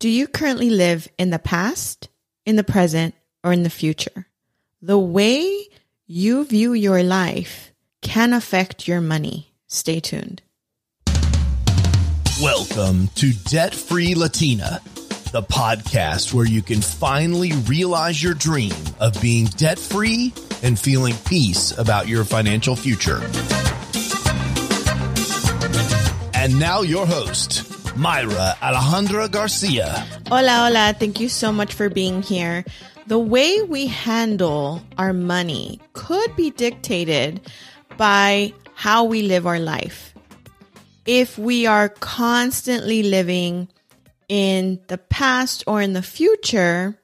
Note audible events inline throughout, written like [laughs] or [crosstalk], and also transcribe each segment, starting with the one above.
Do you currently live in the past, in the present, or in the future? The way you view your life can affect your money. Stay tuned. Welcome to Debt Free Latina, the podcast where you can finally realize your dream of being debt free and feeling peace about your financial future. And now, your host, Mayra Alejandra Garcia. Hola, hola. Thank you so much for being here. The way we handle our money could be dictated by how we live our life. If we are constantly living in the past or in the future,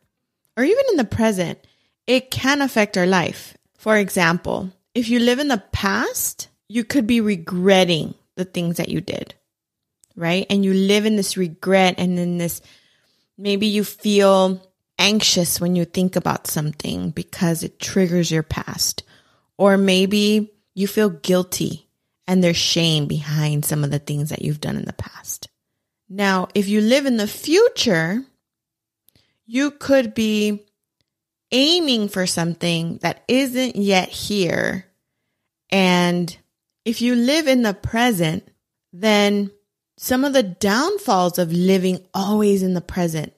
or even in the present, it can affect our life. For example, if you live in the past, you could be regretting the things that you did right? And you live in this regret and in this, maybe you feel anxious when you think about something because it triggers your past. Or maybe you feel guilty and there's shame behind some of the things that you've done in the past. Now, if you live in the future, you could be aiming for something that isn't yet here. And if you live in the present, then some of the downfalls of living always in the present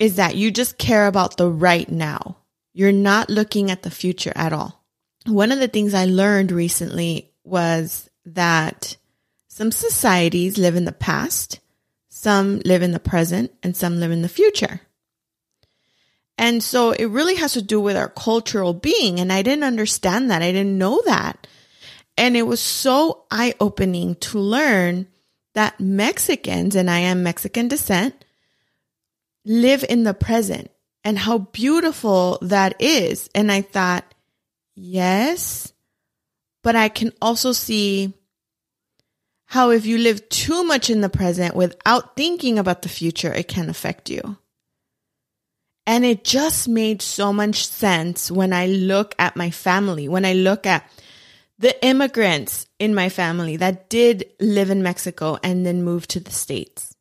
is that you just care about the right now. You're not looking at the future at all. One of the things I learned recently was that some societies live in the past, some live in the present, and some live in the future. And so it really has to do with our cultural being. And I didn't understand that. I didn't know that. And it was so eye opening to learn that Mexicans, and I am Mexican descent, live in the present and how beautiful that is. And I thought, yes, but I can also see how if you live too much in the present without thinking about the future, it can affect you. And it just made so much sense when I look at my family, when I look at the immigrants in my family that did live in Mexico and then moved to the States.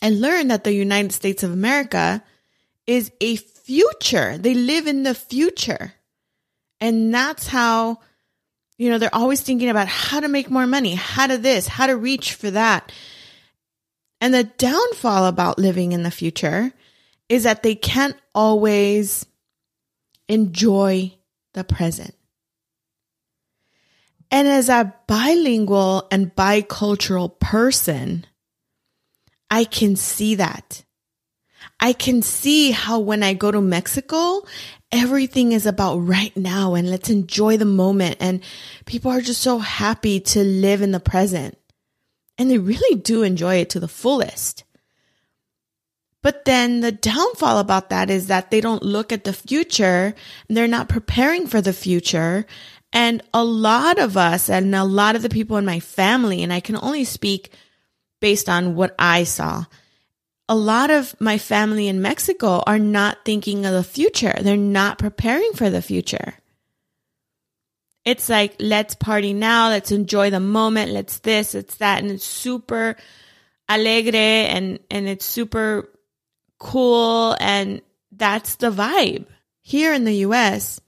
I learned that the United States of America is a future. They live in the future. And that's how, you know, they're always thinking about how to make more money, how to this, how to reach for that. And the downfall about living in the future is that they can't always enjoy the present. And as a bilingual and bicultural person, I can see that. I can see how when I go to Mexico, everything is about right now and let's enjoy the moment. And people are just so happy to live in the present. And they really do enjoy it to the fullest. But then the downfall about that is that they don't look at the future and they're not preparing for the future and a lot of us and a lot of the people in my family, and I can only speak based on what I saw. A lot of my family in Mexico are not thinking of the future. They're not preparing for the future. It's like, let's party now. Let's enjoy the moment. Let's this, it's that. And it's super alegre and, and it's super cool. And that's the vibe. Here in the US,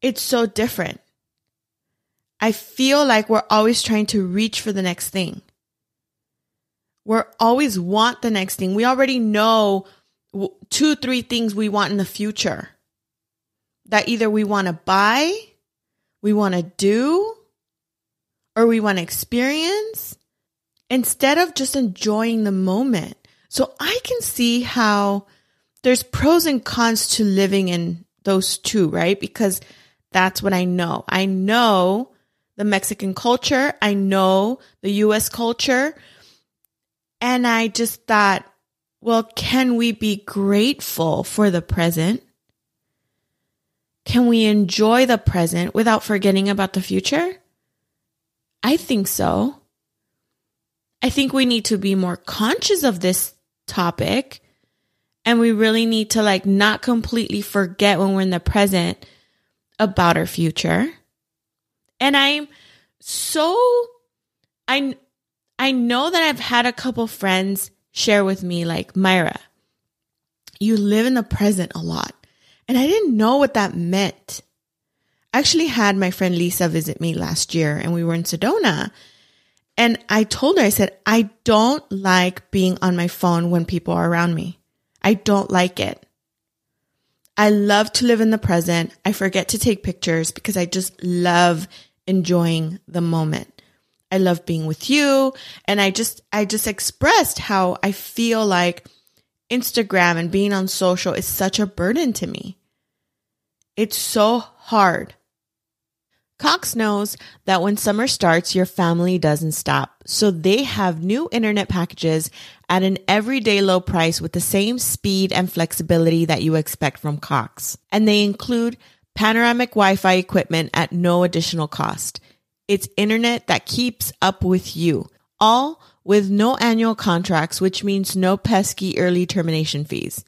it's so different. I feel like we're always trying to reach for the next thing. We're always want the next thing. We already know two, three things we want in the future that either we want to buy, we want to do, or we want to experience instead of just enjoying the moment. So I can see how there's pros and cons to living in those two, right? Because that's what I know. I know the Mexican culture. I know the US culture. And I just thought, well, can we be grateful for the present? Can we enjoy the present without forgetting about the future? I think so. I think we need to be more conscious of this topic and we really need to like not completely forget when we're in the present about our future. And I'm so I I know that I've had a couple friends share with me, like, Mayra, you live in the present a lot. And I didn't know what that meant. I actually had my friend Lisa visit me last year and we were in Sedona. And I told her, I said, I don't like being on my phone when people are around me. I don't like it. I love to live in the present. I forget to take pictures because I just love enjoying the moment. I love being with you. And I just, I just expressed how I feel like Instagram and being on social is such a burden to me. It's so hard. Cox knows that when summer starts, your family doesn't stop. So they have new internet packages at an everyday low price with the same speed and flexibility that you expect from Cox. And they include panoramic Wi-Fi equipment at no additional cost. It's internet that keeps up with you, all with no annual contracts, which means no pesky early termination fees.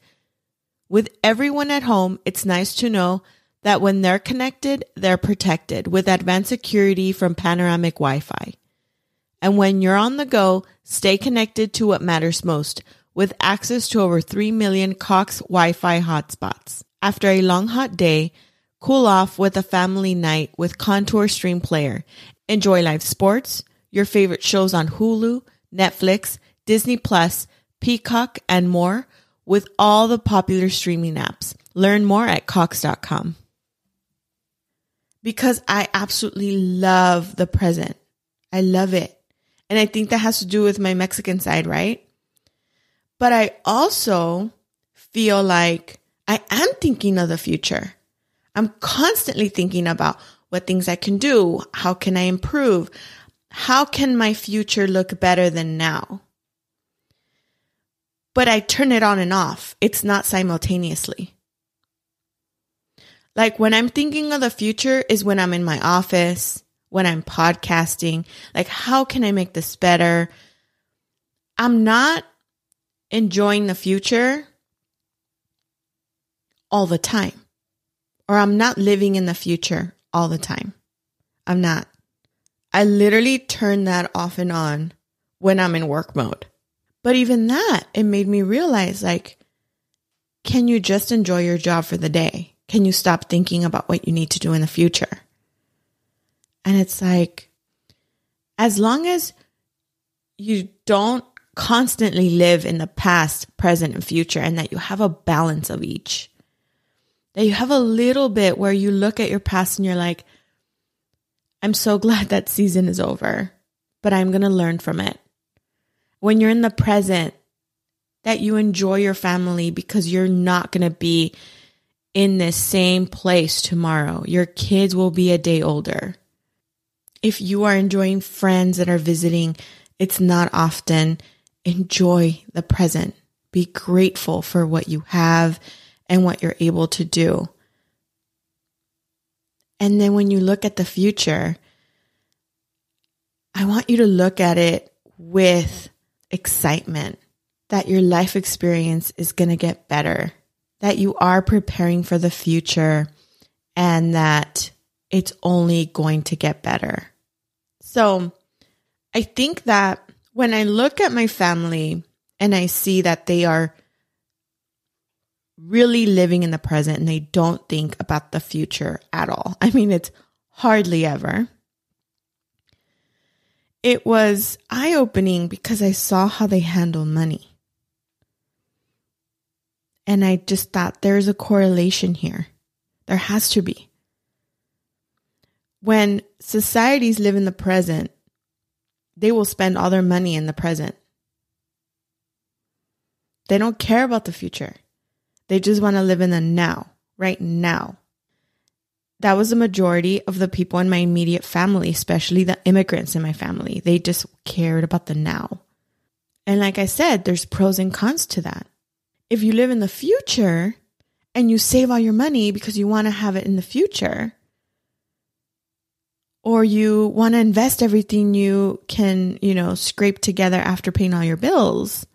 With everyone at home, it's nice to know that when they're connected, they're protected with advanced security from panoramic Wi Fi. And when you're on the go, stay connected to what matters most with access to over 3 million Cox Wi Fi hotspots. After a long hot day, cool off with a family night with Contour Stream Player. Enjoy live sports, your favorite shows on Hulu, Netflix, Disney Plus, Peacock, and more with all the popular streaming apps. Learn more at Cox.com because I absolutely love the present. I love it. And I think that has to do with my Mexican side, right? But I also feel like I am thinking of the future. I'm constantly thinking about what things I can do. How can I improve? How can my future look better than now? But I turn it on and off. It's not simultaneously. Like when I'm thinking of the future is when I'm in my office, when I'm podcasting, like how can I make this better? I'm not enjoying the future all the time. Or I'm not living in the future all the time. I'm not. I literally turn that off and on when I'm in work mode. But even that, it made me realize like, can you just enjoy your job for the day? Can you stop thinking about what you need to do in the future? And it's like, as long as you don't constantly live in the past, present, and future, and that you have a balance of each, that you have a little bit where you look at your past and you're like, I'm so [laughs] glad that season is over, but I'm going to learn from it. When you're in the present, that you enjoy your family because you're not going to be in this same place tomorrow. Your kids will be a day older. If you are enjoying friends that are visiting, it's not often. Enjoy the present. Be grateful for what you have and what you're able to do. And then when you look at the future, I want you to look at it with excitement that your life experience is going to get better that you are preparing for the future and that it's only going to get better. So I think that when I look at my family and I see that they are really living in the present and they don't think about the future at all. [laughs] I mean, it's hardly ever. It was eye opening because I saw how they handle money. And I just thought there's a correlation here. There has to be. When societies live in the present, they will spend all their money in the present. They don't care about the future. They just want to live in the now, right now. That was the majority of the people in my immediate family, especially the immigrants in my family. They just cared about the now. And like I said, there's pros and cons to that. If you live in the future and you save all your money because you want to have it in the future, or you want to invest everything you can, you know, scrape together after paying all your bills,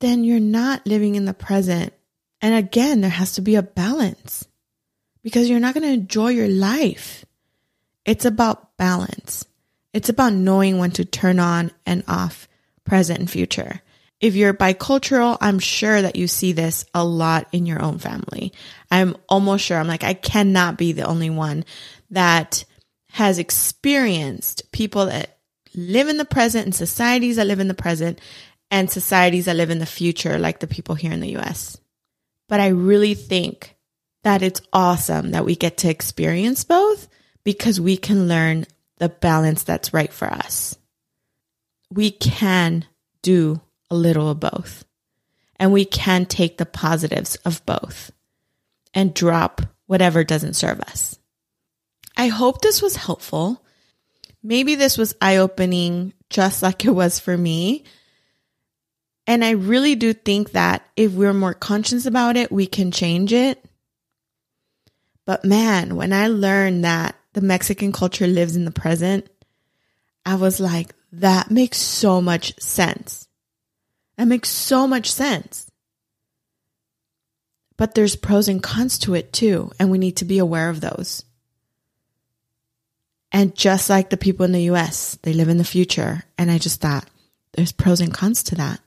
then you're not living in the present. And again, there has to be a balance because you're not going to enjoy your life. It's about balance. It's about knowing when to turn on and off present and future If you're bicultural, I'm sure that you see this a lot in your own family. I'm almost sure. I'm like, I cannot be the only one that has experienced people that live in the present and societies that live in the present and societies that live in the future, like the people here in the US. But I really think that it's awesome that we get to experience both because we can learn the balance that's right for us. We can do a little of both and we can take the positives of both and drop whatever doesn't serve us. I hope this was helpful. Maybe this was eye opening, just like it was for me. And I really do think that if we're more conscious about it, we can change it. But man, when I learned that the Mexican culture lives in the present, I was like, that makes so much sense. That makes so much sense. But there's pros and cons to it too, and we need to be aware of those. And just like the people in the US, they live in the future. And I just thought there's pros and cons to that.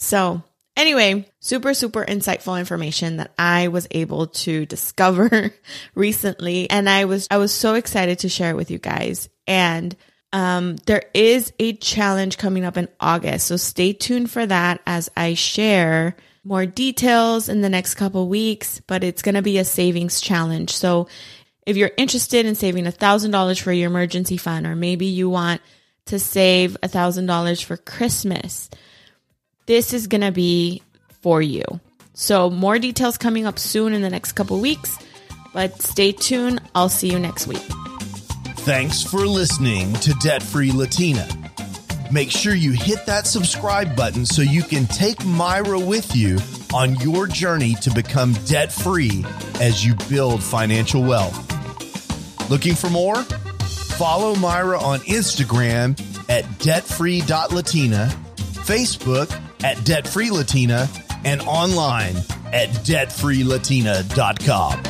So, anyway, super, super insightful information that I was able to [laughs] discover recently. And I was, I was so excited to share it with you guys. And um, there is a challenge coming up in August. So stay tuned for that as I share more details in the next couple weeks, but it's going to be a savings challenge. So if you're interested in saving $1,000 for your emergency fund, or maybe you want to save $1,000 for Christmas, this is going to be for you. So more details coming up soon in the next couple weeks, but stay tuned. I'll see you next week. Thanks for listening to Debt Free Latina. Make sure you hit that subscribe button so you can take Mayra with you on your journey to become debt free as you build financial wealth. Looking for more? Follow Mayra on Instagram at debtfree.latina, Facebook at Debt Free debtfreelatina, and online at debtfreelatina.com.